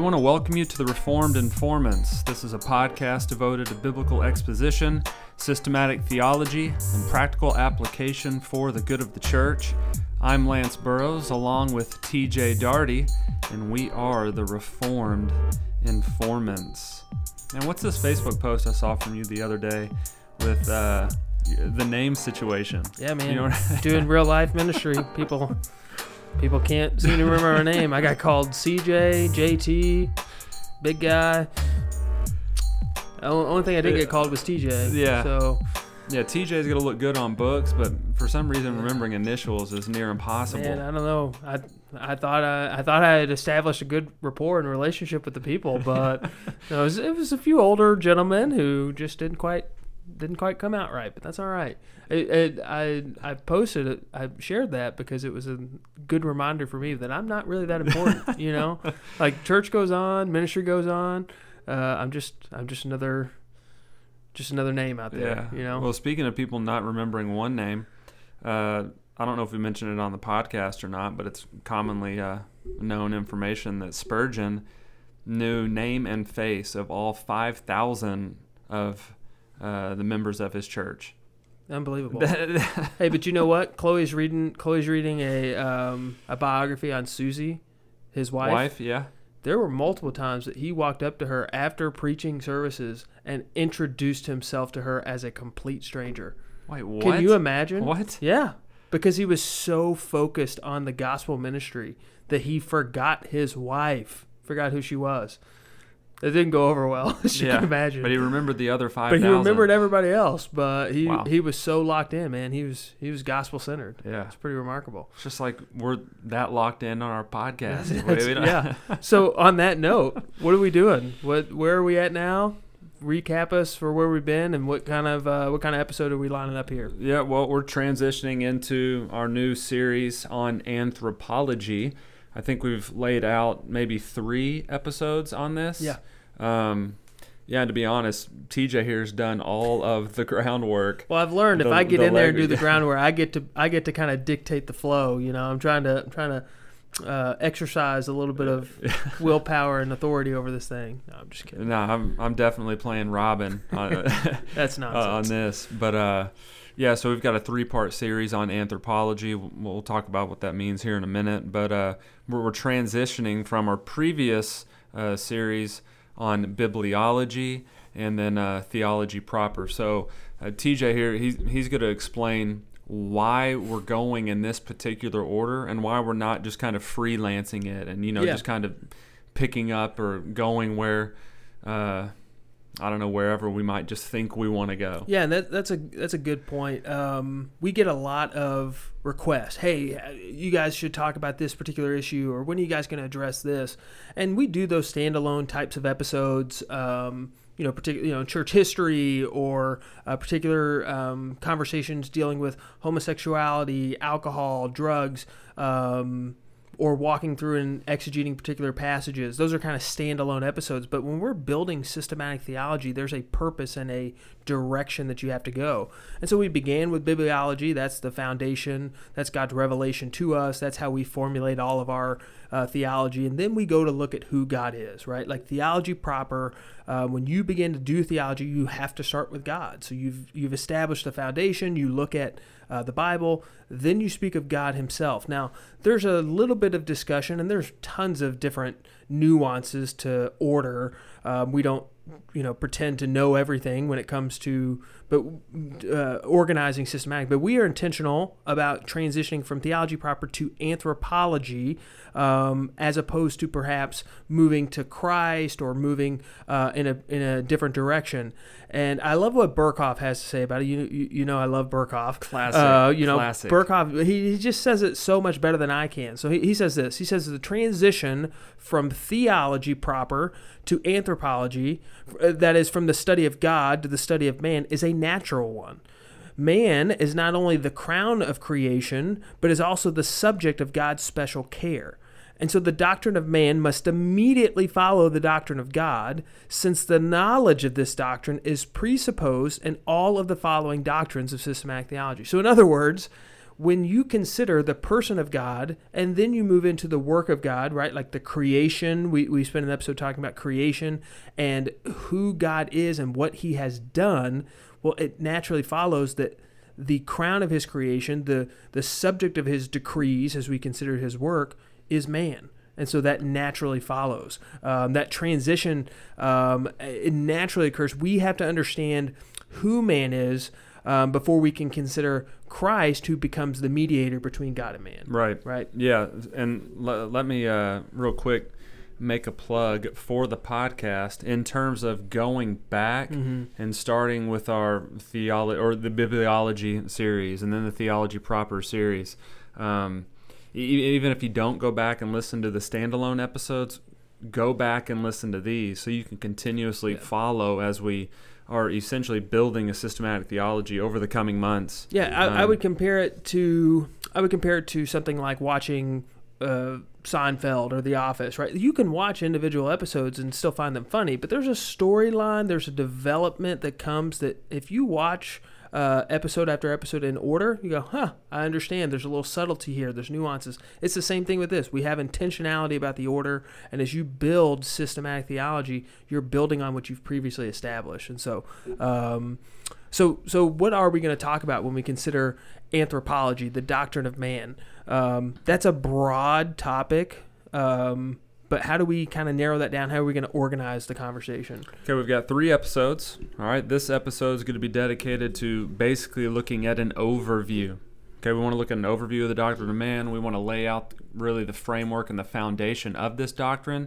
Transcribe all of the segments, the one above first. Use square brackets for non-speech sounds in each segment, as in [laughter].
we want to welcome you to the Reformed Informants. This is a podcast devoted to biblical exposition, systematic theology, and practical application for the good of the church. I'm Lance Burrows, along with TJ Darty, and we are the Reformed Informants. And what's this Facebook post I saw from you the other day with uh, the name situation? Yeah, man. You know Doing real life ministry. People people can't seem to remember our name. I got called CJ, JT, big guy. The only thing I did get called was TJ. Yeah. So Yeah, TJ's gonna look good on books, but for some reason, remembering initials is near impossible. man, I don't know. I I thought I, I thought I had established a good rapport and relationship with the people, but [laughs] no, it, was, it was a few older gentlemen who just didn't quite didn't quite come out right. But that's all right. It, it, I I posted it. I shared that because it was a good reminder for me that I'm not really that important. you know, [laughs] like church goes on, ministry goes on. Uh, I'm just I'm just another just another name out there. yeah. You know. Well, speaking of people not remembering one name, uh, I don't know if we mentioned it on the podcast or not, but it's commonly uh, known information that Spurgeon knew name and face of all 5,000 of uh, the members of his church. Unbelievable. [laughs] Hey, but you know what? Chloe's reading. Chloe's reading a um, a biography on Susie, his wife. Wife, yeah. There were multiple times that he walked up to her after preaching services and introduced himself to her as a complete stranger. Wait, what? Can you imagine? What? Yeah, because he was so focused on the gospel ministry that he forgot his wife, forgot who she was. That didn't go over well, [laughs] as you Yeah, can imagine. But he remembered the other five. But 5,000. he remembered everybody else. But he Wow. he was so locked in, man. He was he was gospel centered. Yeah. It's pretty remarkable. It's just like we're that locked in on our podcast. [laughs] [laughs] Yeah. So on that note, what are we doing? What where are we at now? Recap us for where we've been and what kind of uh, what kind of episode are we lining up here? Yeah, well, we're transitioning into our new series on anthropology. I think we've laid out maybe three episodes on this. Yeah. Um, yeah, and to be honest, TJ here's done all of the [laughs] groundwork. Well, I've learned if I get the in there and do the [laughs] groundwork, I get to I get to kind of dictate the flow. You know, I'm trying to I'm trying to uh, exercise a little bit of [laughs] willpower and authority over this thing. No, I'm just kidding. No, I'm I'm definitely playing Robin on, That's uh, on this, but uh, yeah. So we've got a three-part series on anthropology. We'll, talk about what that means here in a minute. But uh, we're, transitioning from our previous uh, series on bibliology and then uh, theology proper. So uh, TJ here, he's he's going to explain why we're going in this particular order and why we're not just kind of freelancing it and you know Yeah. just kind of picking up or going where. I don't know wherever we might just think we want to go. Yeah, and that, that's a that's a good point. Um, we get a lot of requests. Hey, you guys should talk about this particular issue, or when are you guys going to address this? And we do those standalone types of episodes. Um, you know, particular you know church history or uh, particular um, conversations dealing with homosexuality, alcohol, drugs. Um, or walking through and exegeting particular passages. Those are kind of standalone episodes. But when we're building systematic theology, there's a purpose and a direction that you have to go. And so we began with bibliology. That's the foundation. That's God's revelation to us. That's how we formulate all of our uh, theology. And then we go to look at who God is, right? Like theology proper. Uh, when you begin to do theology, you have to start with God. So you've you've established the foundation. You look at uh, the Bible, then you speak of God Himself. Now, there's a little bit of discussion, and there's tons of different nuances to order. Um, we don't, you know, pretend to know everything when it comes to, but uh, organizing systematic. But we are intentional about transitioning from theology proper to anthropology, um, as opposed to perhaps moving to Christ or moving uh, in a in a different direction. And I love what Berkhof has to say about it. You you, you know I love Berkhof. Classic. Uh, you know, Classic. Berkhof, he, he just says it so much better than I can. So he, he says this. He says the transition from theology proper to anthropology, uh, that is from the study of God to the study of man, is a natural one. Man is not only the crown of creation, but is also the subject of God's special care. And so the doctrine of man must immediately follow the doctrine of God, since the knowledge of this doctrine is presupposed in all of the following doctrines of systematic theology. So, in other words, when you consider the person of God and then you move into the work of God, right? Like the creation, we, we spent an episode talking about creation and who God is and what he has done. Well, it naturally follows that the crown of his creation, the, the subject of his decrees, as we consider his work, is man. And so that naturally follows. Um, that transition, um, it naturally occurs. We have to understand who man is um, before we can consider Christ, who becomes the mediator between God and man. Right. Right. Yeah. And l- let me, uh, real quick, make a plug for the podcast in terms of going back Mm-hmm. and starting with our theology or the bibliology series and then the theology proper series. Um, e- even if you don't go back and listen to the standalone episodes, go back and listen to these so you can continuously Yeah. follow as we are essentially building a systematic theology over the coming months. Yeah, I, I Um, would compare it to I would compare it to something like watching uh, Seinfeld or The Office. Right, you can watch individual episodes and still find them funny, but there's a storyline, there's a development that comes that if you watch. Uh, episode after episode in order, you go, huh, I understand. There's a little subtlety here. There's nuances. It's the same thing with this. We have intentionality about the order, and as you build systematic theology, you're building on what you've previously established. And so, um, so, so what are we going to talk about when we consider anthropology, the doctrine of man? Um, that's a broad topic, um, but how do we kind of narrow that down? How are we going to organize the conversation? Okay, we've got three episodes. All right, this episode is going to be dedicated to basically looking at an overview. Okay, we want to look at an overview of the doctrine of man. We want to lay out really the framework and the foundation of this doctrine.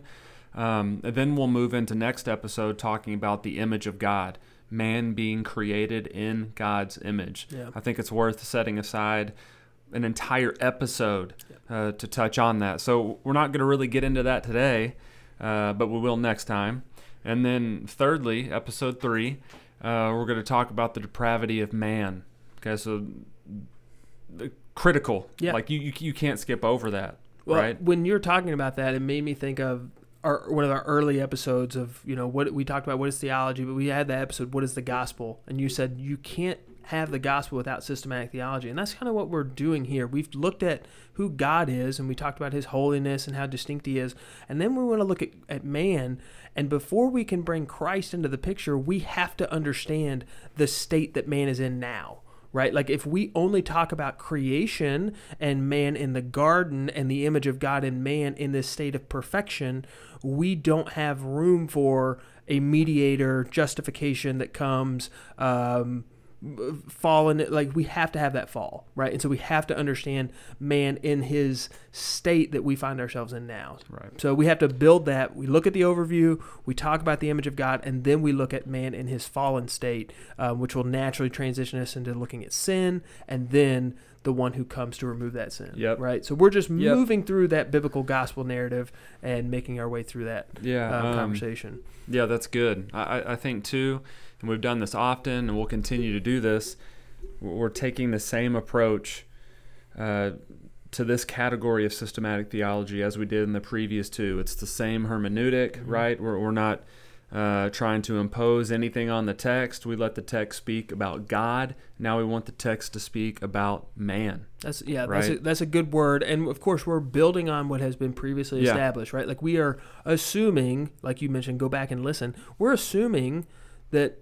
Um, then we'll move into next episode talking about the image of God, man being created in God's image. Yeah. I think it's worth setting aside an entire episode uh, to touch on that. So we're not going to really get into that today, uh, but we will next time. And then, thirdly, episode three, uh, we're going to talk about the depravity of man. Okay, so the critical. Yeah. Like you, you, you can't skip over that, Well, right? when you're talking about that, it made me think of our one of our early episodes of you know what we talked about what is theology, but we had that episode what is the gospel, and you said you can't have the gospel without systematic theology, and that's kind of what we're doing here. We've looked at who God is, and we talked about His holiness and how distinct He is, and then we want to look at, at man. And before we can bring Christ into the picture, we have to understand the state that man is in now right? Like if we only talk about creation and man in the garden and the image of God in man in this state of perfection, we don't have room for a mediator justification that comes um, fallen like we have to have that fall right and so we have to understand man in his state that we find ourselves in now Right. so we have to build that. We look at the overview, we talk about the image of God, and then we look at man in his fallen state, um, which will naturally transition us into looking at sin and then the one who comes to remove that sin. Yep. Right. So we're just Yep. moving through that biblical gospel narrative and making our way through that Yeah. um, um, conversation. Yeah, that's good. I, I- I think too, and we've done this often, and we'll continue to do this. We're taking the same approach uh, to this category of systematic theology as we did in the previous two. It's the same hermeneutic, Mhm. right? We're, we're not uh, trying to impose anything on the text. We let the text speak about God. Now we want the text to speak about man. That's yeah, that's a, that's a good word, and of course we're building on what has been previously Yeah. established, right? Like we are assuming, like you mentioned, go back and listen. We're assuming that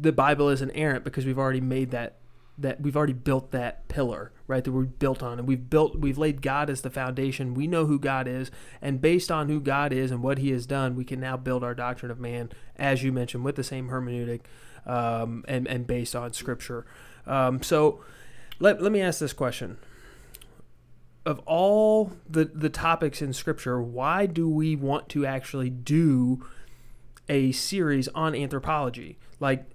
the Bible is inerrant because we've already made that that we've already built that pillar, right? That we've built on, and we've built we've laid God as the foundation. We know who God is, and based on who God is and what He has done, we can now build our doctrine of man, as you mentioned, with the same hermeneutic, um, and and based on Scripture. Um, so, let let me ask this question of all the the topics in scripture why do we want to actually do a series on anthropology like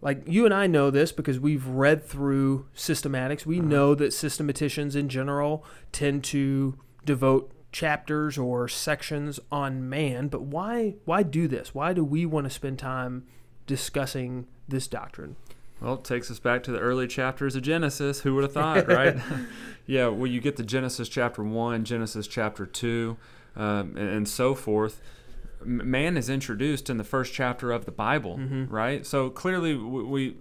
like you and I know this because we've read through systematics we know that systematicians in general tend to devote chapters or sections on man but why why do this why do we want to spend time discussing this doctrine Well, it takes us back to the early chapters of Genesis. Who would have thought, [laughs] right? yeah, well, you get to Genesis chapter 1, Genesis chapter 2, um, and, and so forth. Man is introduced in the first chapter of the Bible, Mhm. right? So clearly, we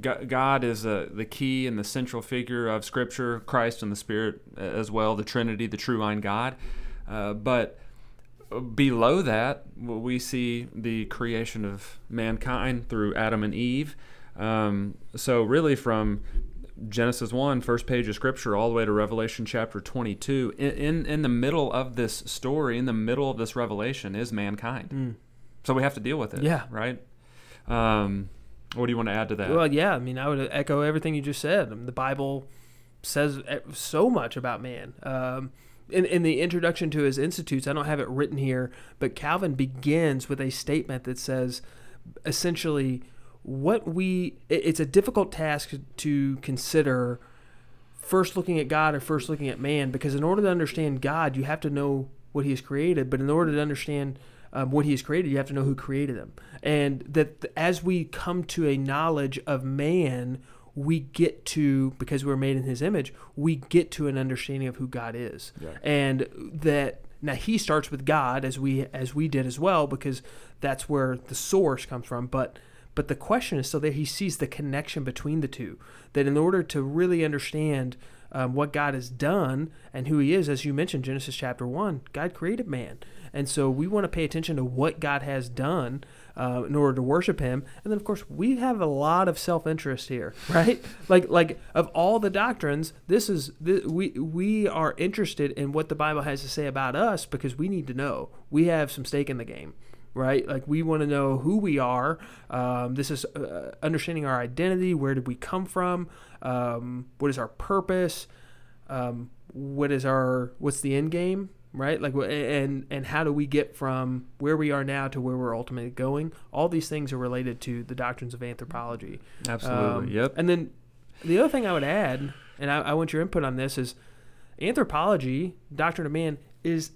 God is uh, the key and the central figure of Scripture, Christ and the Spirit as well, the Trinity, the triune God. Uh, but below that, we see the creation of mankind through Adam and Eve. Um, so, really, from Genesis 1, first page of Scripture, all the way to Revelation chapter 22, in, in, in the middle of this story, in the middle of this revelation, is mankind. Mm. So, we have to deal with it. Yeah. Right? Um, what do you want to add to that? Well, yeah, I mean, I would echo everything you just said. The Bible says so much about man. Um, in, in the introduction to his institutes, I don't have it written here, but Calvin begins with a statement that says essentially what we it's a difficult task to consider first looking at God or first looking at man because in order to understand God, you have to know what he has created, but in order to understand um, what he has created, you have to know who created him. And that as we come to a knowledge of man, we get to because we're made in his image we get to an understanding of who god is Yeah. and that now he starts with god as we as we did as well because that's where the source comes from but but the question is still there. He sees the connection between the two that in order to really understand um, what god has done and who he is as you mentioned genesis chapter 1 god created man. And so we want to pay attention to what god has done uh, in order to worship him. And then of course we have a lot of self-interest here [laughs] right? Like like of all the doctrines this is this, we we are interested in what the bible has to say about us because we need to know. We have some stake in the game right? Like we want to know who we are. Um, this is uh, understanding our identity where did we come from? Um, what is our purpose? Um, what is our what's the end game right? Like and and how do we get from where we are now to where we're ultimately going? All these things are related to the doctrines of anthropology. Absolutely. Um, yep. and then the other thing i would add and I, I want your input on this is anthropology doctrine of man is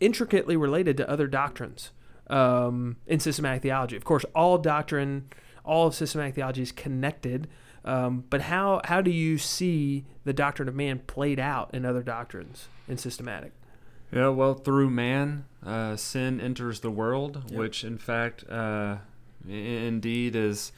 intricately related to other doctrines um, in systematic theology of course all doctrine all of systematic theology is connected um, but how how do you see the doctrine of man played out in other doctrines in systematic Yeah, well, through man, uh, sin enters the world, Yep. which in fact, uh, i- indeed, is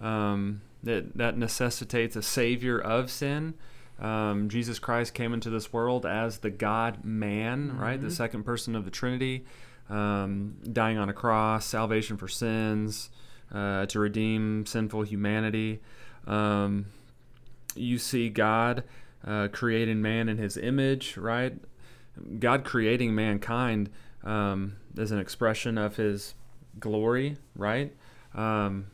um, that that necessitates a savior of sin. Um, Jesus Christ came into this world as the God Man, right? The Mhm. second person of the Trinity, um, dying on a cross, salvation for sins, uh, to redeem sinful humanity. Um, you see God uh, creating man in his image, right? God creating mankind um, is an expression of His glory, right? Um,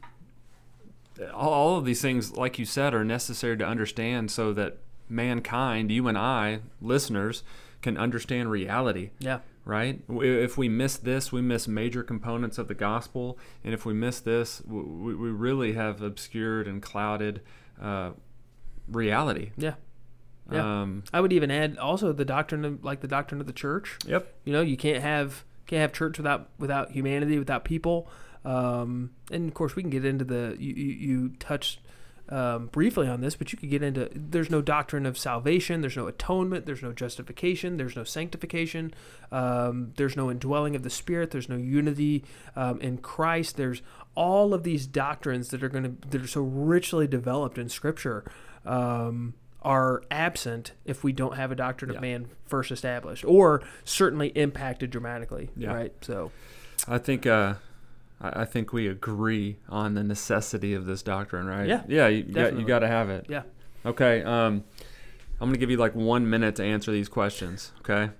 all, all of these things, like you said, are necessary to understand so that mankind, you and I, listeners, can understand reality, yeah right? If we miss this, we miss major components of the gospel, and if we miss this, we, we really have obscured and clouded uh, reality. yeah Yeah. Um, i would even add also the doctrine of like the doctrine of the church yep. You know, you can't have can't have church without without humanity, without people. Um, and of course, we can get into the you you, you touched um, briefly on this, but you could get into there's no doctrine of salvation, there's no atonement, there's no justification, there's no sanctification, um, there's no indwelling of the Spirit, there's no unity um, in Christ. There's all of these doctrines that are going to that are so richly developed in Scripture. Um, are absent if we don't have a doctrine of man first established, or certainly impacted dramatically. Yeah. Right. So I think uh, I I think we agree on the necessity of this doctrine, right? Yeah, Yeah. You got you got to have it. Yeah. Okay. Um, I'm gonna give you like one minute to answer these questions. Okay.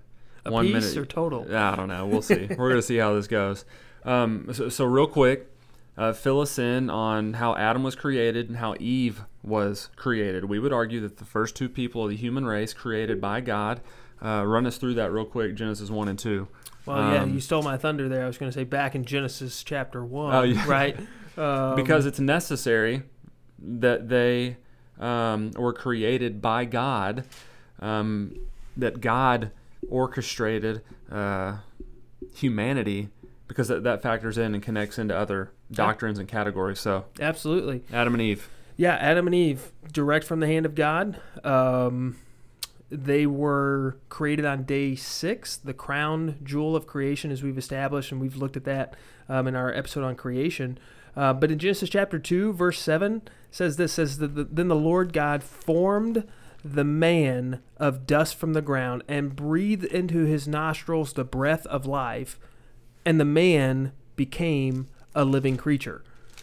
a One piece minute. or total. Yeah, I don't know. We'll see. We're gonna see how this goes. Um, so, so real quick, uh, fill us in on how Adam was created and how Eve was created. We would argue that the first two people of the human race created by God. Uh, run us through that real quick. Genesis one and two. Well, yeah, Um, you stole my thunder there. I was going to say back in Genesis chapter one, Oh, yeah. right? Um, [laughs] because it's necessary that they um, were created by God, um, that God orchestrated uh, humanity, because that, that factors in and connects into other doctrines and categories. So, absolutely, Adam and Eve. yeah, Adam and Eve, direct from the hand of God. Um, they were created on day six, the crown jewel of creation, as we've established, and we've looked at that um, in our episode on creation. Uh, but in Genesis chapter 2, verse 7, says this says that the, then the Lord God formed the man of dust from the ground and breathed into his nostrils the breath of life, and the man became a living creature.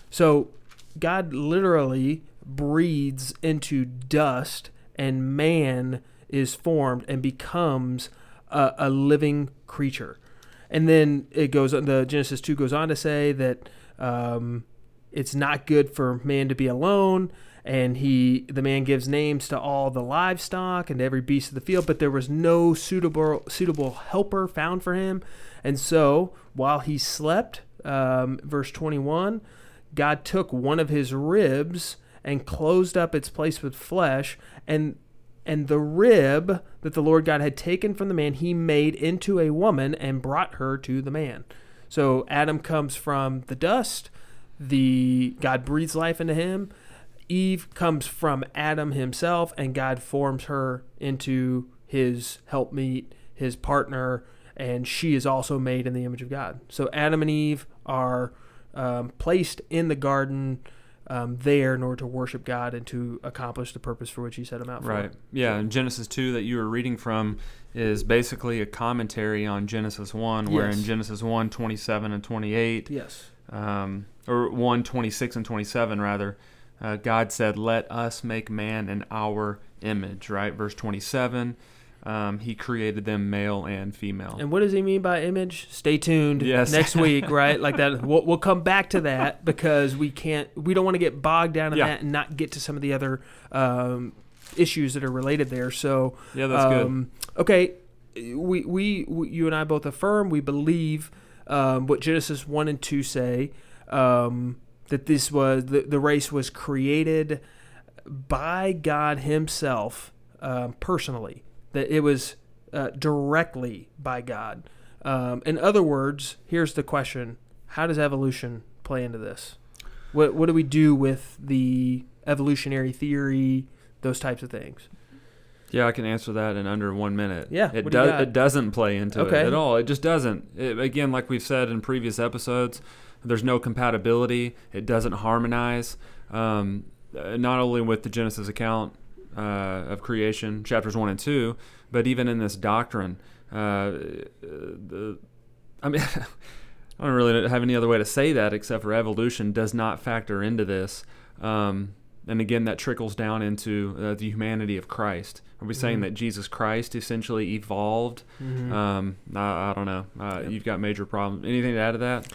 So God literally breathes into dust, and man is formed and becomes a, a living creature. And then it goes on. The Genesis two goes on to say that um, it's not good for man to be alone and he the man gives names to all the livestock and every beast of the field but there was no suitable suitable helper found for him and so while he slept um, verse 21 god took one of his ribs and closed up its place with flesh and and the rib that the lord god had taken from the man he made into a woman and brought her to the man. So adam comes from the dust. The god breathes life into him. Eve comes from adam himself and god forms her into his helpmeet his partner and she is also made in the image of god. So adam and eve are um, placed in the garden um, there in order to worship god and to accomplish the purpose for which he set them out for Right. Yeah, and Genesis 2 that you were reading from is basically a commentary on Genesis 1, where in Genesis 1, 27 and 28, yes um, or 1, 26 and 27, rather, uh, God said, Let us make man in our image, right? Verse 27, um, He created them male and female. And what does he mean by image? Stay tuned Yes. next [laughs] week, right? Like that. We'll, we'll come back to that because we can't. We don't want to get bogged down in Yeah. that and not get to some of the other um, issues that are related there. So yeah, that's good. um, Okay, we, we we you and I both affirm we believe um, what Genesis one and two say um, that this was the, the race was created by God Himself um, personally. That it was uh, directly by God. Um, in other words, here's the question: How does evolution play into this? What what do we do with the evolutionary theory? Those types of things. Yeah, I can answer that in under one minute. Yeah, it do does. got? It doesn't play into Okay. it at all. It just doesn't. It, again, like we've said in previous episodes, there's no compatibility. It doesn't harmonize. Um, uh, not only with the Genesis account uh, of creation, chapters one and two, but even in this doctrine. Uh, the, I mean, [laughs] I don't really have any other way to say that except for evolution does not factor into this. Um, and again, that trickles down into uh, the humanity of Christ. Are we saying Mhm. that Jesus Christ essentially evolved? Mhm. Um, I, I don't know. Uh, Yep. You've got major problems. Anything to add to that?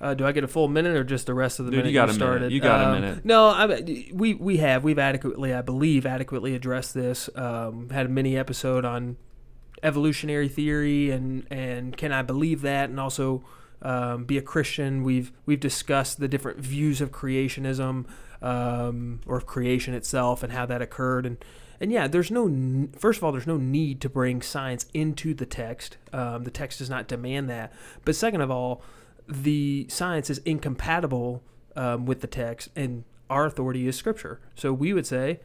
Uh, do I get a full minute or just the rest of the Dude, minute you got a minute. started? You got a Um, minute. No, I, we we have we've adequately, I believe, adequately addressed this. Um, had a mini episode on evolutionary theory and and can I believe that, and also um, be a Christian. We've we've discussed the different views of creationism um, or creation itself and how that occurred and. And yeah, there's no. First of all, there's no need to bring science into the text. Um, the text does not demand that. But second of all, the science is incompatible um, with the text, and our authority is Scripture. So we would say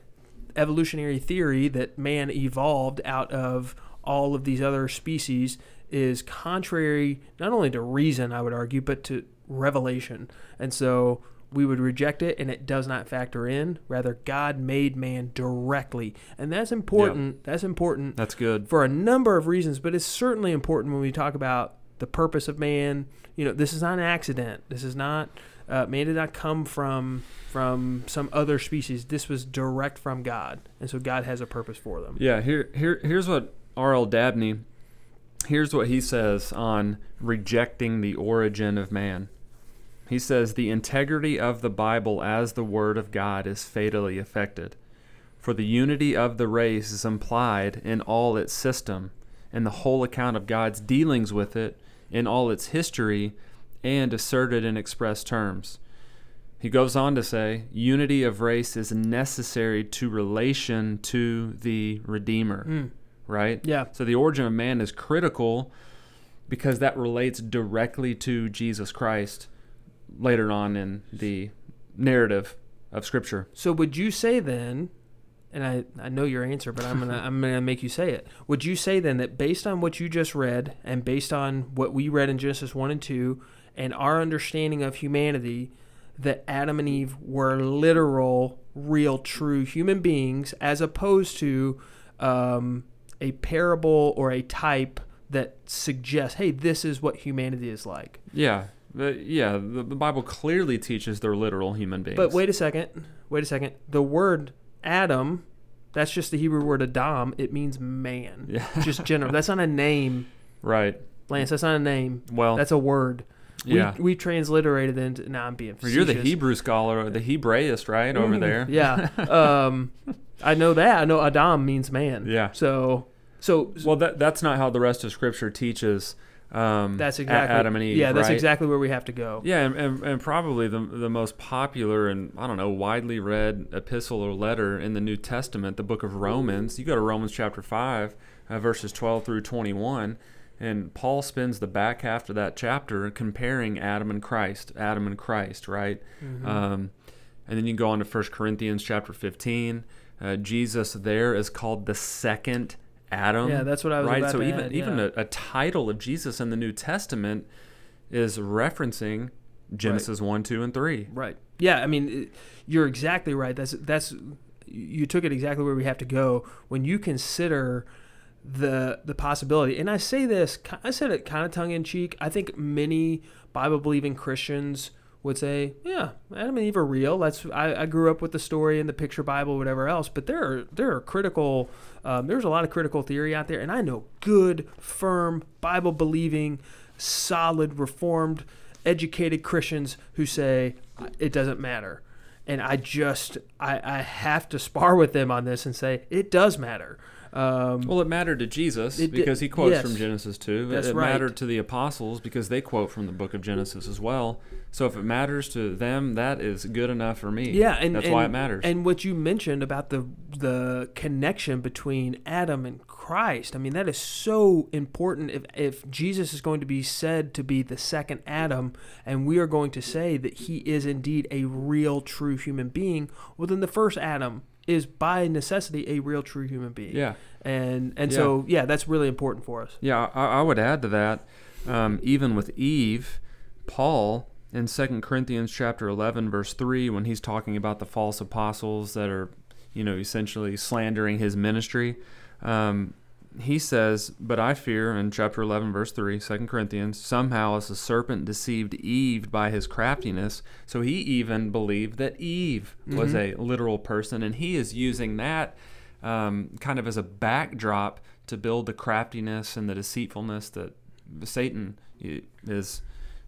evolutionary theory that man evolved out of all of these other species is contrary not only to reason, I would argue, but to revelation. And so we would reject it, and it does not factor in. Rather, God made man directly, and that's important. That's important That's good. for a number of reasons, but it's certainly important when we talk about the purpose of man. You know, this is not an accident. This is not uh, man did not come from from some other species. This was direct from God, and so God has a purpose for them. Yeah, here, here, here's what R.L. Dabney. Here's what he says on rejecting the origin of man. He says the integrity of the Bible as the Word of God is fatally affected, for the unity of the race is implied in all its system, and the whole account of God's dealings with it, in all its history, and asserted in express terms. He goes on to say, unity of race is necessary to relation to the Redeemer, Mm. right? Yeah, So the origin of man is critical because that relates directly to Jesus Christ later on in the narrative of Scripture. So would you say then, and I, I know your answer, but I'm gonna I'm gonna make you say it. Would you say then that based on what you just read and based on what we read in Genesis one and two and our understanding of humanity, that Adam and Eve were literal, real, true human beings, as opposed to um, a parable or a type that suggests, hey, this is what humanity is like. Yeah. But yeah, the, the Bible clearly teaches they're literal human beings. But wait a second. Wait a second. The word Adam, that's just the Hebrew word Adam. It means man. Yeah. Just general. [laughs] That's not a name, Right. Lance. That's not a name. Well, That's a word. yeah. We, we transliterated into. Now I'm being Well, You're the. Hebrew scholar, the Hebraist, right over Mhm. there. [laughs] Yeah. [laughs] Um, I know that. I know Adam means man. Yeah. So, so Well, that that's not how the rest of Scripture teaches. Um, that's exactly Adam and Eve. Yeah, that's right? exactly where we have to go. Yeah, and, and, and probably the the most popular and I don't know widely read epistle or letter in the New Testament, the book of Romans. You go to Romans chapter five, uh, verses twelve through twenty one, and Paul spends the back half of that chapter comparing Adam and Christ, Adam and Christ, right? Mhm. Um, and then you go on to 1 Corinthians chapter 15. Uh, Jesus there is called the second Adam. yeah, that's what I was right. about So even add, even yeah. a, a title of Jesus in the New Testament is referencing Genesis 1, 2, and 3. Right. Yeah, I mean, it- you're exactly right. That's that's you took it exactly where we have to go when you consider the the possibility. And I say this, I said it kind of tongue in cheek. I think many Bible believing Christians would say, "Yeah, Adam and Eve are real." That's I, I grew up with the story and the picture Bible, whatever else. But there are there are critical. Um, there's a lot of critical theory out there, and I know good, firm Bible believing, solid, reformed, educated Christians who say it doesn't matter. And I just I, I have to [laughs] spar with them on this and say it does matter. Um, Well, it mattered to Jesus It because he quotes yes. from Genesis 2. That's it right. mattered to the apostles because they quote from the book of Genesis as well. So if it matters to them, that is good enough for me. Yeah, and that's and, why it matters. And what you mentioned about the the connection between Adam and Christ, I mean, that is so important. If if Jesus is going to be said to be the second Adam, and we are going to say that he is indeed a real, true human being, well, then the first Adam is by necessity a real, true human being. yeah. And and Yeah. so yeah, that's really important for us. Yeah, I, I would add to that, um, even with Eve, Paul in 2 Corinthians chapter 11, verse 3, when he's talking about the false apostles that are, you know, essentially slandering his ministry, um, he says, But I fear, in chapter 11, verse 3, 2 Corinthians, somehow as the serpent deceived Eve by his craftiness, so he even believed that Eve was Mhm. a literal person, and he is using that um, kind of as a backdrop to build the craftiness and the deceitfulness that Satan is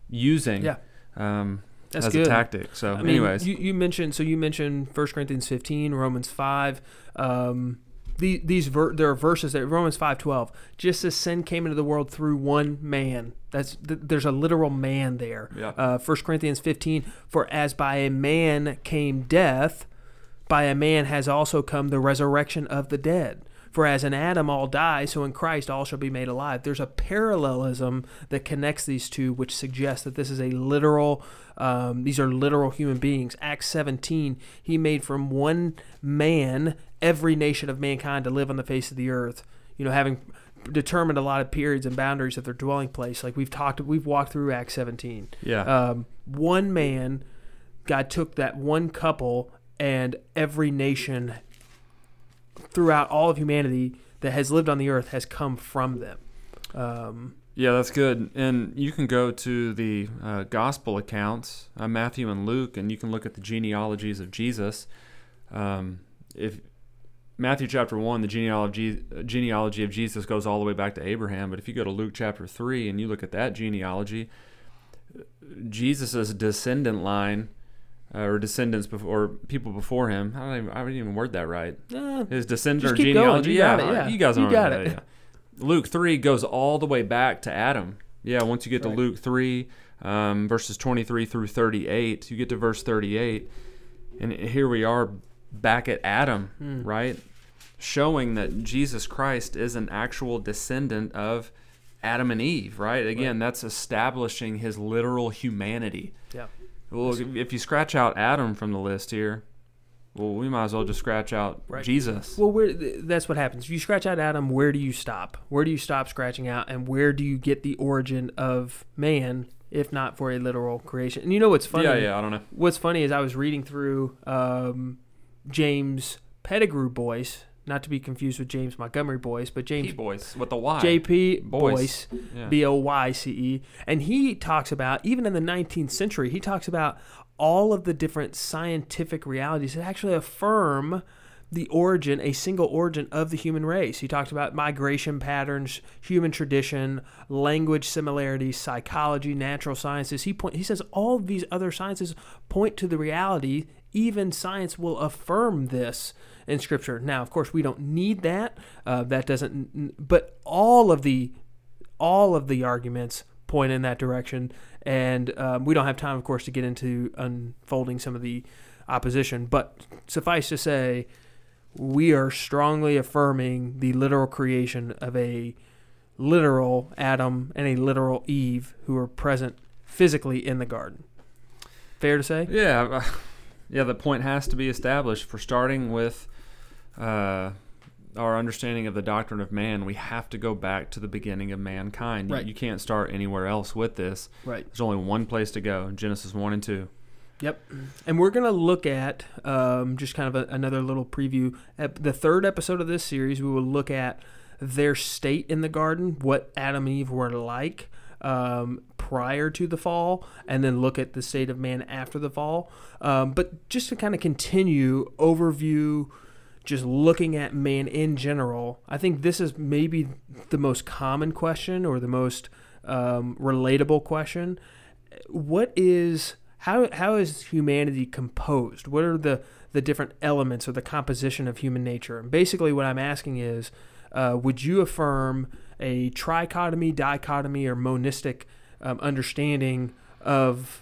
using Yeah. um, That's as good. a tactic. So, I mean, anyways, you, you mentioned so you mentioned 1 Corinthians 15, Romans 5. Um, the, these ver- there are verses that Romans 5:12. Just as sin came into the world through one man. That's th- there's a literal man there. Yeah. Uh, 1 Corinthians 15. For as by a man came death, by a man has also come the resurrection of the dead. For as in Adam all die, so in Christ all shall be made alive. There's a parallelism that connects these two, which suggests that this is a literal, um, these are literal human beings. Acts 17, he made from one man every nation of mankind to live on the face of the earth. You know, having determined a lot of periods and boundaries of their dwelling place. Like we've talked, we've walked through Acts 17 yeah, um, one man, God took that one couple, and every nation throughout all of humanity that has lived on the earth has come from them. Um, yeah, that's good. And you can go to the uh, gospel accounts, uh, Matthew and Luke, and you can look at the genealogies of Jesus. Um, if Matthew chapter one, the genealogy genealogy of Jesus goes all the way back to Abraham, but if you go to Luke chapter three and you look at that genealogy, Jesus' descendant line. Uh, or descendants before, or people before him. I don't even, I didn't even word that right. eh, His descendant or going. genealogy. You yeah, it, yeah. you guys You got it. yeah. Luke three goes all the way back to Adam. Yeah, once you get to Luke three, um, verses twenty three through thirty eight, you get to verse thirty eight, and here we are back at Adam, Hmm. right? Showing that Jesus Christ is an actual descendant of Adam and Eve, right? Again, that's establishing his literal humanity. yeah. Well, if- you scratch out Adam from the list here, well, we might as well just scratch out Right. Jesus. Well, where that's what happens. If you scratch out Adam, where do you stop? Where do you stop scratching out, and where do you get the origin of man if not for a literal creation. And you know what's funny? Yeah, yeah, I don't know. What's funny is I was reading through um, James Pettigrew Boyce, not to be confused with James Montgomery Boice, but James P Boyce with the Y. J.P. Boyce. Boyce, B O Y C E, and he talks about even in the 19th century, he talks about all of the different scientific realities that actually affirm the origin, a single origin of the human race. He talked about migration patterns, human tradition, language similarities, psychology, natural sciences. He point, he says all these other sciences point to the reality. Even science will affirm this in Scripture. Now, of course, we don't need that. Uh, that doesn't. But all of the all of the arguments point in that direction, and um, we don't have time, of course, to get into unfolding some of the opposition. But suffice to say, we are strongly affirming the literal creation of a literal Adam and a literal Eve who are present physically in the garden. Fair to say? Yeah, [laughs] yeah. The point has to be established for starting with uh, our understanding of the doctrine of man. We have to go back to the beginning of mankind. You- Right. You, can't start anywhere else with this. Right. There's only one place to go: Genesis one and two. Yep. And we're going to look at um, just kind of a, another little preview. At the third episode of this series, we will look at their state in the garden, what Adam and Eve were like um, prior to the fall, and then look at the state of man after the fall. Um, but just to kind of continue overview, just looking at man in general, I think this is maybe the most common question or the most um, relatable question. What is how how is humanity composed? What are the the different elements or the composition of human nature? And basically, what I'm asking is, uh, would you affirm a trichotomy, dichotomy, or monistic um, understanding of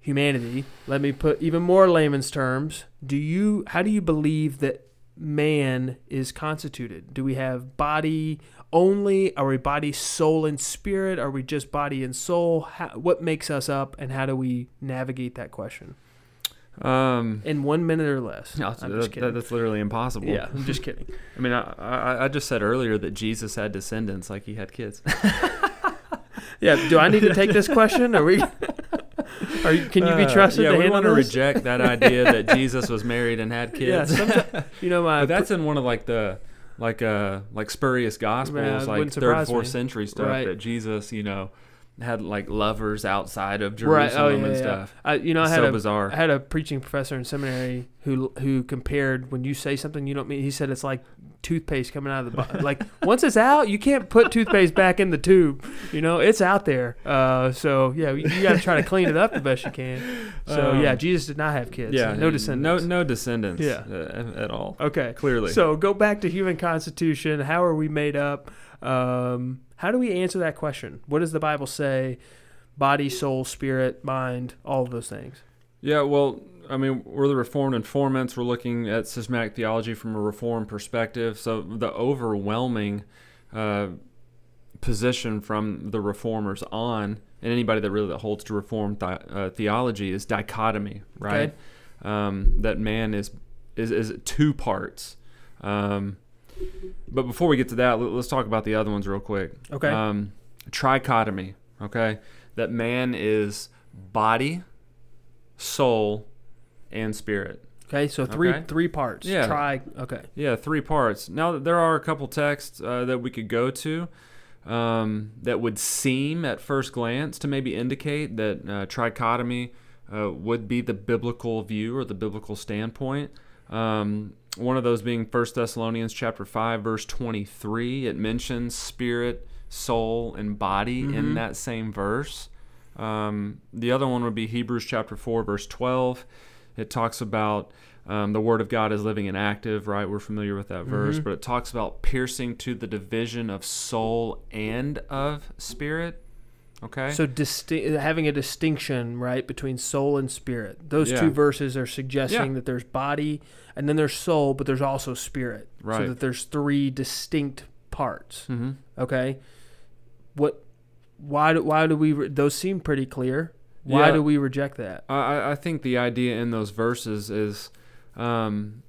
humanity? Let me put even more layman's terms. Do you how do you believe that man is constituted? Do we have body only? Are we body, soul, and spirit? Are we just body and soul? How, what makes us up, and how do we navigate that question Um, in one minute or less? no, I'm that- just kidding. that's literally impossible. yeah, I'm just kidding. [laughs] I mean, I, I, I just said earlier that Jesus had descendants, like he had kids. [laughs] Yeah, do I need to take this question? Are we? [laughs] Are you, can you be Uh, trusted yeah, to we want to this? reject that idea that [laughs] Jesus was married and had kids. someti- [laughs] you know my but that's in one of like the like uh like spurious gospels, Yeah, it like third, fourth me. century stuff Right. that Jesus, you know, had like lovers outside of right. Jerusalem Oh yeah, and yeah. stuff. I, you know, I had so a bizarre. I had a preaching professor in seminary who who compared when you say something you don't mean. He said it's like toothpaste coming out of the bo- [laughs] like once it's out, you can't put toothpaste back in the tube. You know, it's out there. Uh, so yeah, you, you got to try to clean it up the best you can. So Um, yeah, Jesus did not have kids. yeah, no descendants. No, no descendants. Yeah. uh, at all. Okay. Clearly. So go back to human constitution. How are we made up? Um, how do we answer that question? What does the Bible say? Body, soul, spirit, mind, all of those things. Yeah, well, I mean, we're the Reformed informants. We're looking at systematic theology from a Reformed perspective. So the overwhelming uh, position from the Reformers on, and anybody that really that holds to Reformed thi- uh, theology, is dichotomy, right? Um, that man is is is two parts. Um, but before we get to that, let- let's talk about the other ones real quick. Okay. Um, trichotomy. Okay, that man is body, soul, and spirit. Okay, so three Okay. three parts. Yeah. Try. Okay. Yeah, three parts. Now there are a couple texts uh, that we could go to um, that would seem at first glance to maybe indicate that uh, trichotomy uh, would be the biblical view or the biblical standpoint. Um, one of those being 1 Thessalonians chapter 5 verse 23. It mentions spirit, soul, and body in Mhm. that same verse. Um, the other one would be Hebrews chapter 4 verse 12. It talks about um, the word of God is living and active, right? We're familiar with that verse, Mhm. but it talks about piercing to the division of soul and of spirit. Okay. So disti- having a distinction, right, between soul and spirit. Those Yeah. two verses are suggesting Yeah. that there's body and then there's soul, but there's also spirit. Right. So that there's three distinct parts. hmm Okay. What? Why do why do we? Re- those seem pretty clear. Why Yeah. do we reject that? I, I- I think the idea in those verses is um,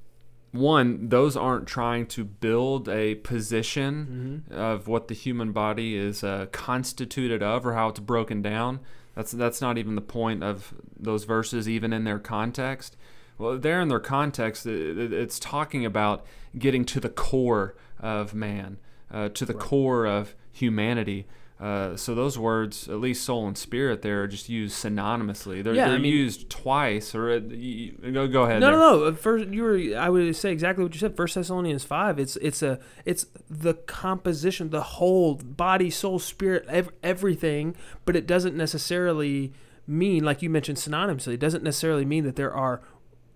one, those aren't trying to build a position Mm-hmm. of what the human body is uh, constituted of or how it's broken down. That's that's not even the point of those verses, even in their context. Well, there in their context, it, it, it's talking about getting to the core of man, uh, to the Right. core of humanity. Uh, so those words, at least soul and spirit, there are just used synonymously. They're, Yeah, they're mean- used twice. Or uh, go go ahead. No, there. no, no. First, you were. I would say exactly what you said. First Thessalonians five. It's it's a it's the composition, the whole body, soul, spirit, ev- everything. But it doesn't necessarily mean, like you mentioned synonymously, it doesn't necessarily mean that there are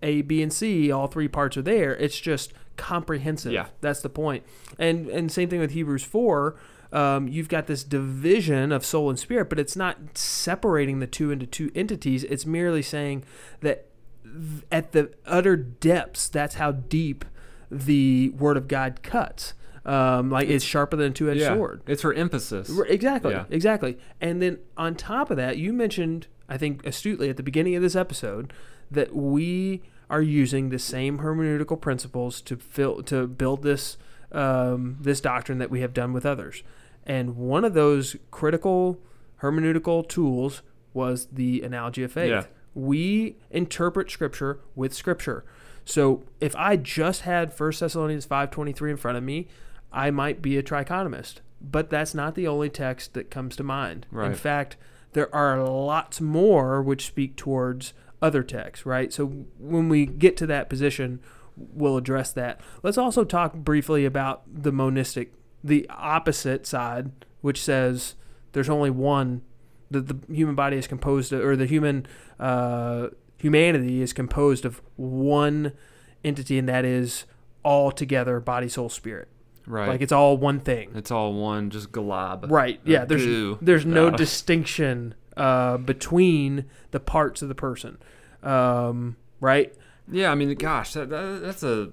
A, B, and C. All three parts are there. It's just comprehensive. Yeah. that's the point. And and same thing with Hebrews four. Um, you've got this division of soul and spirit, but it's not separating the two into two entities. It's merely saying that at the utter depths, that's how deep the Word of God cuts. Um, like it's sharper than a two-edged Yeah, sword. it's for emphasis. Exactly, Yeah. exactly. And then on top of that, you mentioned, I think astutely at the beginning of this episode, that we are using the same hermeneutical principles to fill to build this um, this doctrine that we have done with others. And one of those critical hermeneutical tools was the analogy of faith. Yeah. We interpret Scripture with Scripture. So if I just had 1 Thessalonians 5.23 in front of me, I might be a trichotomist. But that's not the only text that comes to mind. In fact, there are lots more which speak towards other texts, right? So when we get to that position, we'll address that. Let's also talk briefly about the monistic, the opposite side, which says there's only one, that the human body is composed of, or the human uh, humanity is composed of one entity, and that is all together body, soul, spirit. Right. Like it's all one thing. it's all one, just glob. Right. Yeah. There's goo. there's no Uh, [laughs] distinction uh, between the parts of the person. Um, right. Yeah, I mean, gosh, that, that, that's a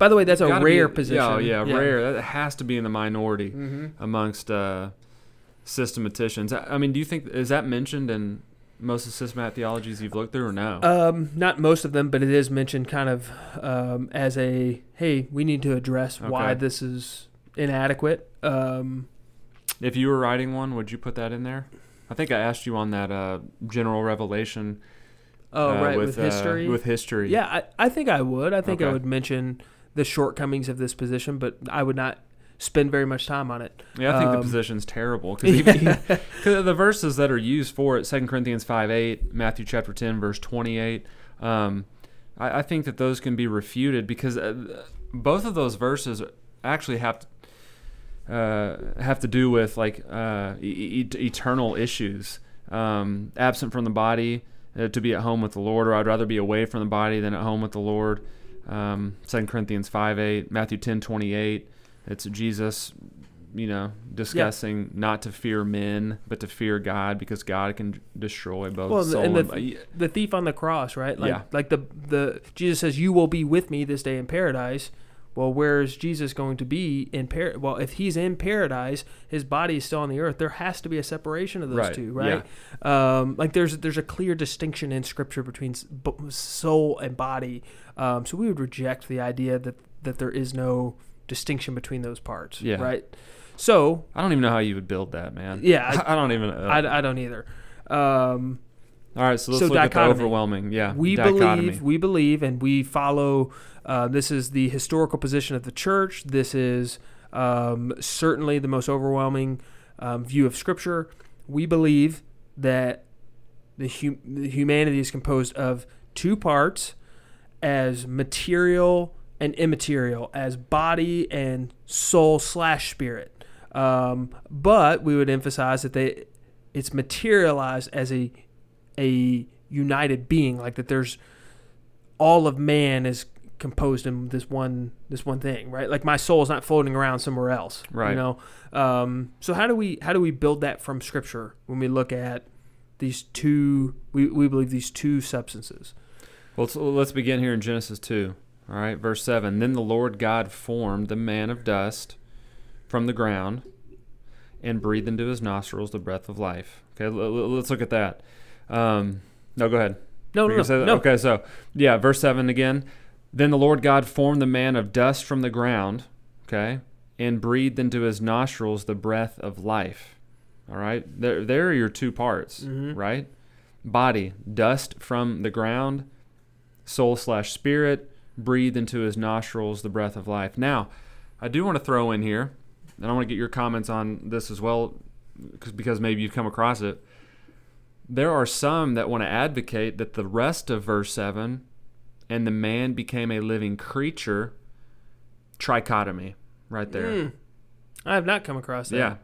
By the way, that's a rare be, position. Yeah, yeah, rare. That has to be in the minority hmm amongst uh, systematicians. I I mean, do you think is that mentioned in most of the systematic theologies you've looked through, or no? Um, not most of them, but it is mentioned kind of um, as a hey, we need to address why this is inadequate. Um, if you were writing one, would you put that in there? I think I asked you on that uh, general revelation. oh, uh, right, with, uh, history. with history. yeah, I, I think I would. I think I would mention the shortcomings of this position, but I would not spend very much time on it. Yeah, I think the Um, position's terrible because [laughs] [laughs] cause the verses that are used for it, 2 Corinthians five eight, Matthew chapter ten verse twenty eight, um, I, I think that those can be refuted because uh, both of those verses actually have to. Uh, have to do with like uh, e- e- eternal issues. Um, absent from the body, uh, to be at home with the Lord, or I'd rather be away from the body than at home with the Lord. Um, 2 Corinthians 5 8, Matthew ten twenty eight. It's Jesus, you know, discussing not to fear men, but to fear God because God can destroy both Well, soul and the- the thief on the cross, right? Like, Yeah. like the the Jesus says, "You will be with me this day in paradise." Well, where is Jesus going to be in par? Well, if he's in paradise, his body is still on the earth. There has to be a separation of those Right, two, right? Um, like there's there's a clear distinction in Scripture between soul and body. Um, so we would reject the idea that that there is no distinction between those parts, Yeah. right? So I don't even know how you would build that, man. yeah, [laughs] I, don't even. Uh, I, I don't either. Um, all right, so let's so look at dichotomy. the overwhelming. Yeah, we dichotomy. believe we believe and we follow uh, this is the historical position of the church. This is um, certainly the most overwhelming um, view of scripture. We believe that the, hu- the humanity is composed of two parts as material and immaterial as body and soul slash spirit. Um, but we would emphasize that they it's materialized as a a united being like that there's all of man is composed in this one this one thing right like my soul is not floating around somewhere else Right. you know um, so how do we how do we build that from scripture when we look at these two we, we believe these two substances Well, let's, let's begin here in Genesis 2. All right, verse 7. Then the Lord God formed the man of dust from the ground and breathed into his nostrils the breath of life. Okay, l- l- let's look at that. Um, no, go ahead. no no no, gonna say that? no. Okay, so, yeah, verse 7 again. Then the Lord God formed the man of dust from the ground, okay, and breathed into his nostrils the breath of life. All right, there there are your two parts, Mhm. right? Body, dust from the ground, soul slash spirit, breathe into his nostrils the breath of life. Now, I do want to throw in here, and I want to get your comments on this as well, because because maybe you've come across it. There are some that want to advocate that the rest of verse seven, and the man became a living creature, trichotomy, right there. Mm. I have not come across that. Yeah.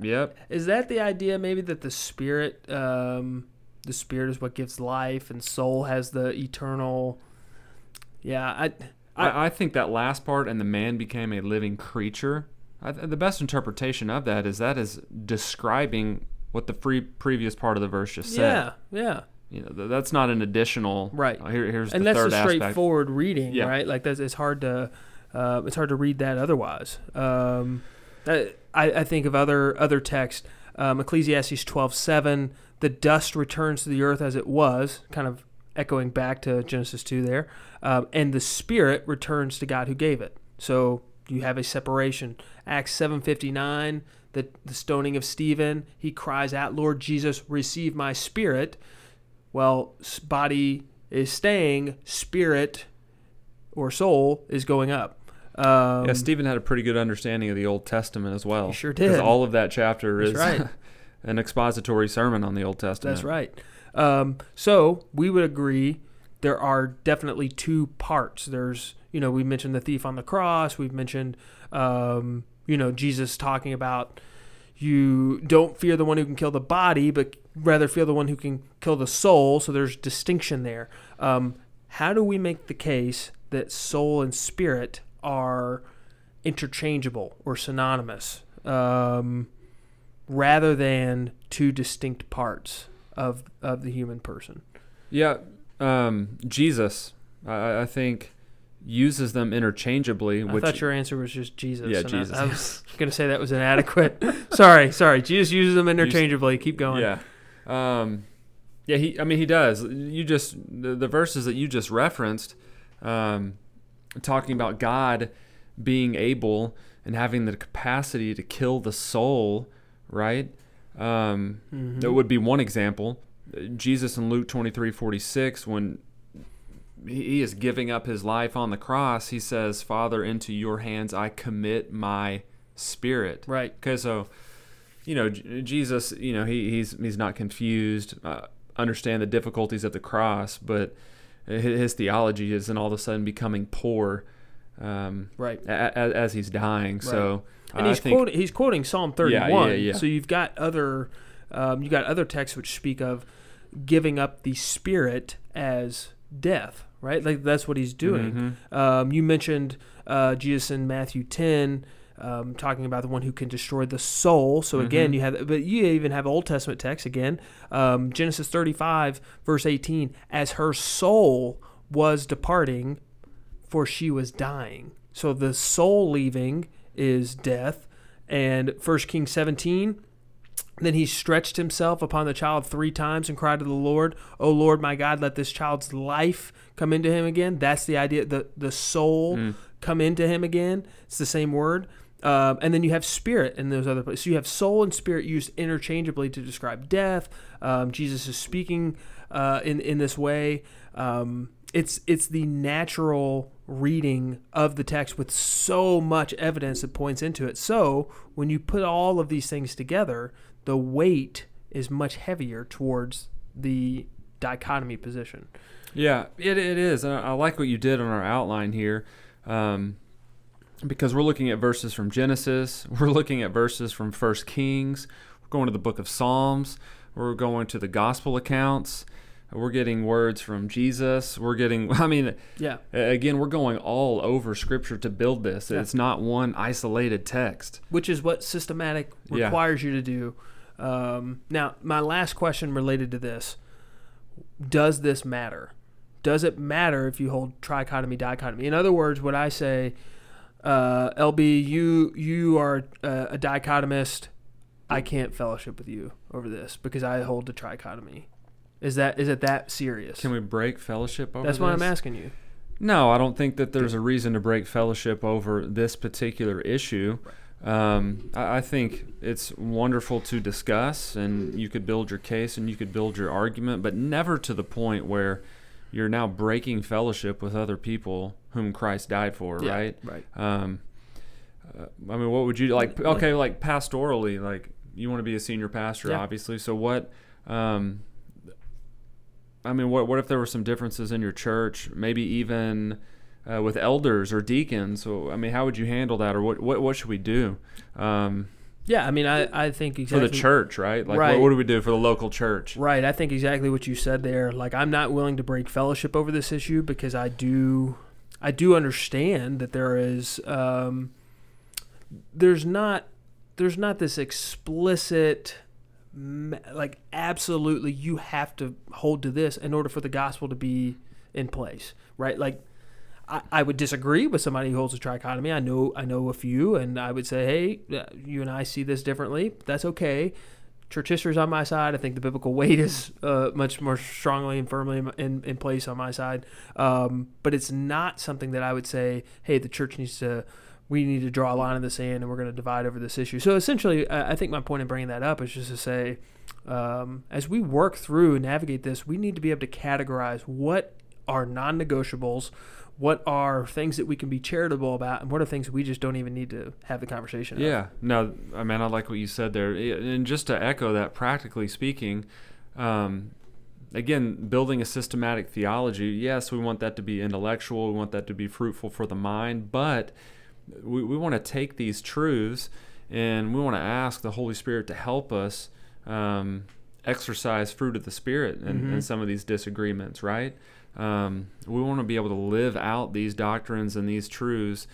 Yep. Is that the idea maybe that the spirit um the spirit is what gives life and soul has the eternal Yeah, I I, I think that last part, and the man became a living creature. I, the best interpretation of that is that is describing what the free previous part of the verse just said. yeah, yeah. You know, th- that's not an additional. Right. uh, Here, here's And the that's third a aspect. straightforward reading, Yeah. right? Like that's it's hard to uh, it's hard to read that otherwise. Um, I, I think of other other texts, um, Ecclesiastes twelve seven. The dust returns to the earth as it was, kind of echoing back to Genesis two there, um, and the spirit returns to God who gave it. So you have a separation. Acts seven fifty nine. The, the stoning of Stephen, he cries out, Lord Jesus, receive my spirit. Well, body is staying, spirit or soul is going up. Um, yeah, Stephen had a pretty good understanding of the Old Testament as well. He sure did. Because all of that chapter That's is right. [laughs] an expository sermon on the Old Testament. That's right. Um, so we would agree there are definitely two parts. There's, you know, we mentioned the thief on the cross. We've mentioned, um, you know, Jesus talking about you don't fear the one who can kill the body, but rather fear the one who can kill the soul. So there's distinction there. Um, how do we make the case that soul and spirit are interchangeable or synonymous um, rather than two distinct parts of, of the human person? Yeah, um, Jesus, I, I think, uses them interchangeally. I which thought your answer was just Jesus. Yeah, and I- Jesus. I, was going to say that was inadequate. [laughs] sorry, sorry. Jesus uses them interchangeably. Keep going. Yeah. Um, yeah, he. I mean, he does. You just the, the verses that you just referenced, um, talking about God being able and having the capacity to kill the soul, right? Um, Mhm. That would be one example. Jesus in Luke twenty three forty six, when he is giving up his life on the cross, he says, "Father, into your hands I commit my spirit." Right. Okay, so you know Jesus, you know he, he's he's not confused, uh, understand the difficulties of the cross, but his theology isn't all of a sudden becoming poor um, Right. a, a, as he's dying. So And I he's think quoting he's quoting Psalm Yeah, 31. yeah, yeah. So you've got other um, you got other texts which speak of giving up the spirit as death, right? Like that's what he's doing. Mhm. Um, you mentioned uh, Jesus in Matthew 10 um, talking about the one who can destroy the soul. So again, Mhm. you have, but you even have Old Testament text again. Um, Genesis 35, verse 18, as her soul was departing, for she was dying. So the soul leaving is death. And First Kings 17, then he stretched himself upon the child three times and cried to the Lord, O Lord my God, let this child's life come into him again. That's the idea. The, the soul Mm. come into him again. It's the same word. Um, and then you have spirit in those other places. So you have soul and spirit used interchangeably to describe death. Um, Jesus is speaking uh, in in this way. Um, it's it's the natural reading of the text with so much evidence that points into it. So when you put all of these things together, the weight is much heavier towards the dichotomy position. Yeah, it, it is. I I like what you did on our outline here. Um, because we're looking at verses from Genesis, [laughs] we're looking at verses from First Kings, we're going to the book of Psalms, we're going to the gospel accounts, we're getting words from Jesus, we're getting [laughs] I mean Yeah. again, we're going all over scripture to build this. Yeah. It's not one isolated text. which is what systematic Yeah. requires you to do. Um, now, my last question related to this: Does this matter? Does it matter if you hold trichotomy, dichotomy? In other words, would I say, uh, LB, you you are uh, a dichotomist? I can't fellowship with you over this because I hold the trichotomy. Is that is it that serious? Can we break fellowship over That's why I'm asking you. No, I don't think that there's a reason to break fellowship over this particular issue. um, I, I think it's wonderful to discuss, and you could build your case and you could build your argument, but never to the point where you're now breaking fellowship with other people whom Christ died for, Yeah, right? Right. Um, uh, I mean, what would you like? Okay, like pastorally, like you want to be a senior pastor, Yeah. obviously. So what? Um, I mean, what what if there were some differences in your church? Maybe even uh, with elders or deacons. So I mean, how would you handle that, or what what, what should we do um, Yeah, I mean, I, I think exactly for the church, right? Like, Right. what, what do we do for the local church? Right. I think exactly what you said there. Like I'm not willing to break fellowship over this issue because I do I do understand that there is um, there's not there's not this explicit like absolutely you have to hold to this in order for the gospel to be in place, right? Like I, I would disagree with somebody who holds a trichotomy. I know I know a few, and I would say, hey, uh, you and I see this differently. That's okay. Church history is on my side. I think the biblical weight is uh, much more strongly and firmly in, in, in place on my side. Um, but it's not something that I would say, hey, the church needs to, we need to draw a line in the sand and we're going to divide over this issue. So essentially, I think my point in bringing that up is just to say, um, as we work through and navigate this, we need to be able to categorize what are non negotiables, what are things that we can be charitable about, and what are things we just don't even need to have the conversation. Yeah, no, I mean, I like what you said there. And just to echo that, practically speaking, um, again, building a systematic theology, yes, we want that to be intellectual, we want that to be fruitful for the mind, but we, we want to take these truths and we want to ask the Holy Spirit to help us um, exercise fruit of the Spirit in, in Mhm. some of these disagreements, right? Um, we want to be able to live out these doctrines and these truths,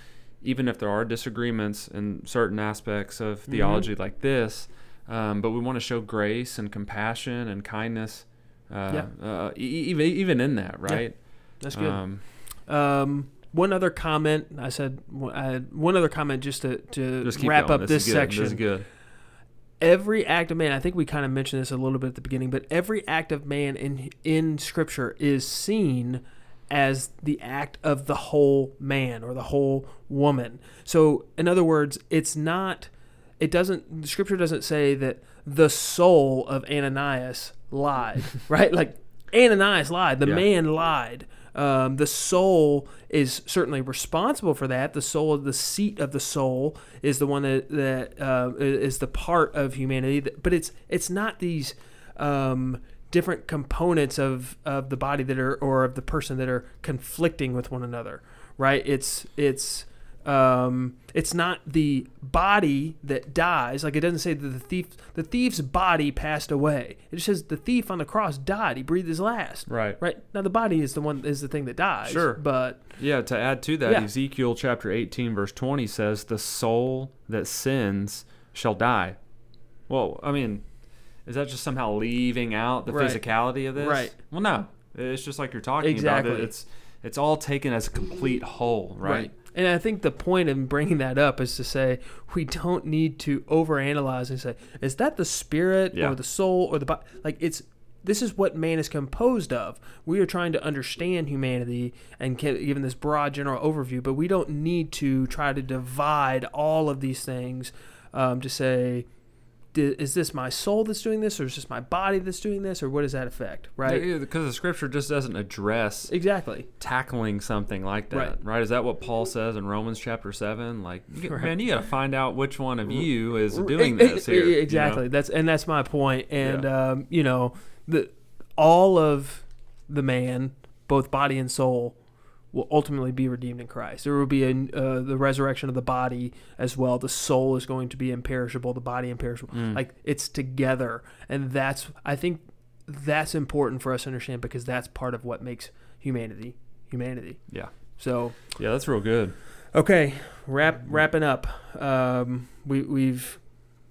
even if there are disagreements in certain aspects of Mm-hmm. theology like this. Um, but we want to show grace and compassion and kindness, uh, uh, e- e- even even in that, right? That's good. Um, Um, one other comment. I said I one other comment just to, to just wrap going. up this, this, section. This is good. Every act of man, I think we kind of mentioned this a little bit at the beginning, but every act of man in in Scripture is seen as the act of the whole man or the whole woman. So, in other words, it's not. It doesn't. The Scripture doesn't say that the soul of Ananias lied, [laughs] right? Like Ananias lied. The Yeah. man lied. Um, the soul is certainly responsible for that. The soul the seat of the soul is the one that that uh, is the part of humanity. But it's it's not these um, different components of, of the body that are or of the person that are conflicting with one another. Right? It's it's um, it's not the body that dies. Like it doesn't say that the thief the thief's body passed away. It just says the thief on the cross died. He breathed his last. Right. Right now, the body is the one is the thing that dies. Sure. but Yeah, to add to that, Yeah. Ezekiel chapter 18, verse 20 says, The soul that sins shall die. Well, I mean, is that just somehow leaving out the Right. physicality of this? Right. Well, no. It's just like you're talking Exactly. about it. It's, it's all taken as a complete whole, right? And I think the point in bringing that up is to say we don't need to overanalyze and say, is that the spirit Yeah. or the soul or the body? Like it's this is what man is composed of. We are trying to understand humanity and gi- given this broad general overview, but we don't need to try to divide all of these things um, to say, "Di- is this my soul that's doing this, or is this my body that's doing this, or what does that affect? Right? Yeah, Because the scripture just doesn't address Exactly. tackling something like that, Right. right? Is that what Paul says in Romans chapter 7? Like, [laughs] Right. man, you got to find out which one of you is doing [laughs] this here. you know? Exactly. That's and that's my point. And um, you know, the all of the man, both body and soul, will ultimately be redeemed in Christ. There will be a, uh, the resurrection of the body as well. The soul is going to be imperishable. The body imperishable. Mm. Like it's together, and that's I think that's important for us to understand because that's part of what makes humanity humanity. Yeah. So Yeah, that's real good. Okay, wrap wrapping up. Um, we we've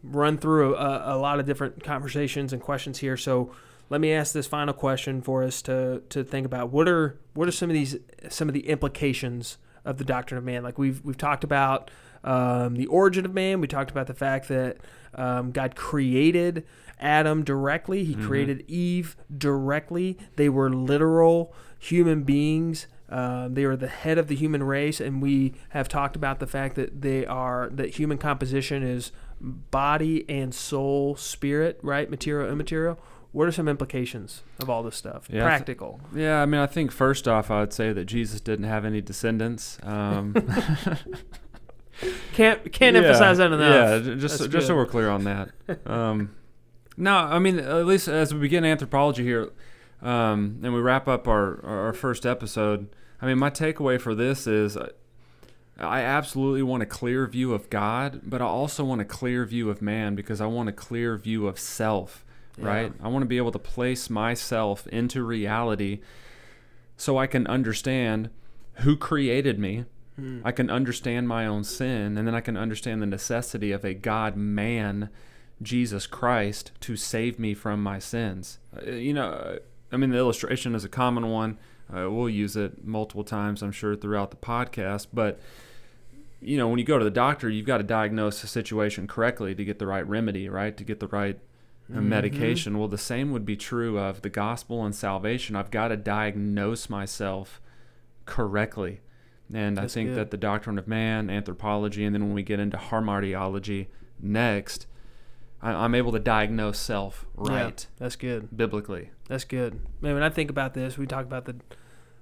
run through a, a lot of different conversations and questions here. So let me ask this final question for us to to think about. What are what are some of these some of the implications of the doctrine of man? Like we've we've talked about um, the origin of man. We talked about the fact that um, God created Adam directly. He Mhm. created Eve directly. They were literal human beings Uh, they are the head of the human race, and we have talked about the fact that they are that human composition is body and soul, spirit, right, material, immaterial. What are some implications of all this stuff? Yeah, I th- Practical. Yeah, I mean, I think first off, I would say that Jesus didn't have any descendants. Um, [laughs] Can't can't yeah, emphasize that enough. Yeah, just That's just so we're clear on that. [laughs] Um, no, I mean, at least as we begin anthropology here, um, and we wrap up our our first episode. I mean, my takeaway for this is. uh, I absolutely want a clear view of God, but I also want a clear view of man because I want a clear view of self, right? I want to be able to place myself into reality so I can understand who created me. Hmm. I can understand my own sin, and then I can understand the necessity of a God man, Jesus Christ, to save me from my sins. Uh, You know, uh, I mean, the illustration is a common one. Uh, we'll use it multiple times, I'm sure, throughout the podcast. But, you know, when you go to the doctor, you've got to diagnose the situation correctly to get the right remedy, right? To get the right Mhm. medication. Well, the same would be true of the gospel and salvation. I've got to diagnose myself correctly. And That's I think good. that the doctrine of man, anthropology, and then when we get into hamartiology next, I, I'm able to diagnose self Yeah, right that's good. biblically. That's good. Man, when I think about this, we talk about the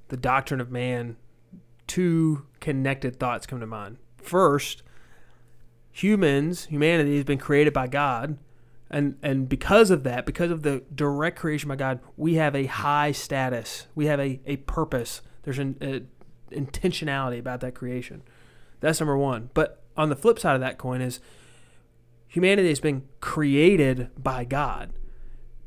the doctrine of man. Two connected thoughts come to mind. First, humans, humanity has been created by God, and and because of that, because of the direct creation by God, we have a high status. We have a, a purpose. There's an a intentionality about that creation. That's number one. But on the flip side of that coin is humanity has been created by God.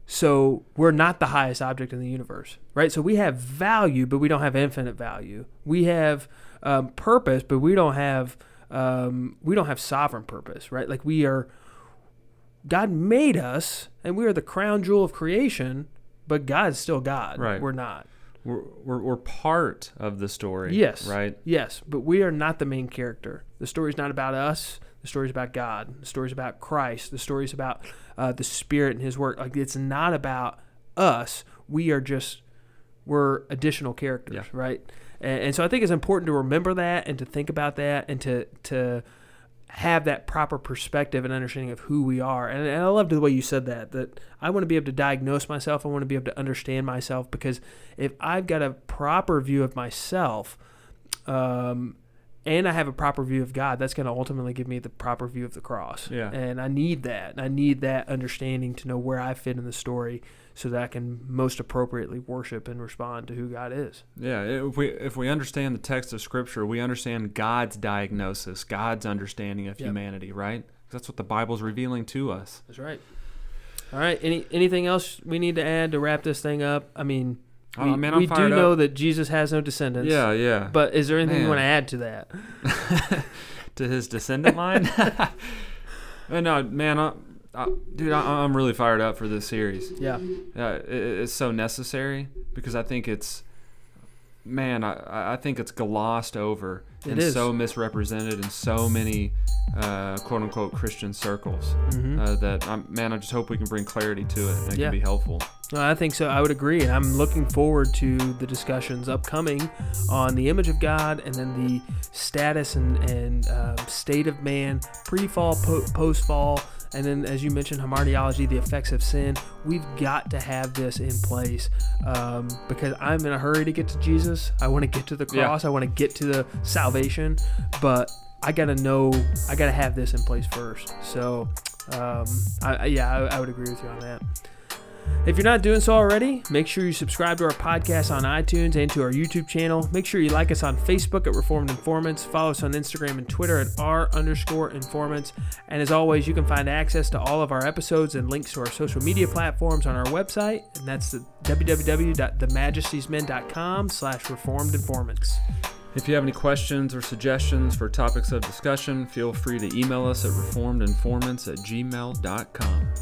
So we're not the highest object in the universe, right? So we have value, but we don't have infinite value. We have um, purpose, but we don't have um, we don't have sovereign purpose, right? Like we are. God made us, and we are the crown jewel of creation, but God's still God. Right. We're not. We're, we're, we're part of the story. Yes. Right? Yes, but we are not the main character. The story's not about us. The story's about God. The story's about Christ. The story's about uh, the Spirit and His work. Like it's not about us. We are just we're additional characters, Yeah. right? And, and so I think it's important to remember that and to think about that and to to have that proper perspective and understanding of who we are. And, and I love the way you said that. That I want to be able to diagnose myself. I want to be able to understand myself because if I've got a proper view of myself, um, and I have a proper view of God, that's going to ultimately give me the proper view of the cross. Yeah. And I need that. I need that understanding to know where I fit in the story so that I can most appropriately worship and respond to who God is. Yeah, if we if we understand the text of Scripture, we understand God's diagnosis, God's understanding of Yep. humanity, right? That's what the Bible's revealing to us. That's right. All right. Any anything else we need to add to wrap this thing up? I mean, Oh, we, man, we do fired know that Jesus has no descendants. Yeah, yeah. But is there anything you want to add to that? [laughs] to his descendant line. [laughs] [laughs] no, man, I, I, dude, I, I'm really fired up for this series. Yeah. Yeah, it, it's so necessary because I think it's, man, I, I think it's glossed over It and is. so misrepresented in so many uh, quote unquote Christian circles. hmm Uh, that um, man, I just hope we can bring clarity to it and it Yeah. can be helpful. No, I think so. I would agree, and I'm looking forward to the discussions upcoming on the image of God, and then the status and and um, state of man, pre-fall, po- post-fall, and then as you mentioned, hamartiology, the effects of sin. We've got to have this in place um, because I'm in a hurry to get to Jesus. I want to get to the Yeah. cross. I want to get to the salvation, but I gotta know. I gotta have this in place first. So, um, I, I- yeah, I, I would agree with you on that. If you're not doing so already, make sure you subscribe to our podcast on iTunes and to our YouTube channel. Make sure you like us on Facebook at Reformed Informants. Follow us on Instagram and Twitter at r underscore informants. And as always, you can find access to all of our episodes and links to our social media platforms on our website, and that's the www.themajestiesmen.com slash reformed informants. If you have any questions or suggestions for topics of discussion, feel free to email us at reformedinformants at gmail.com.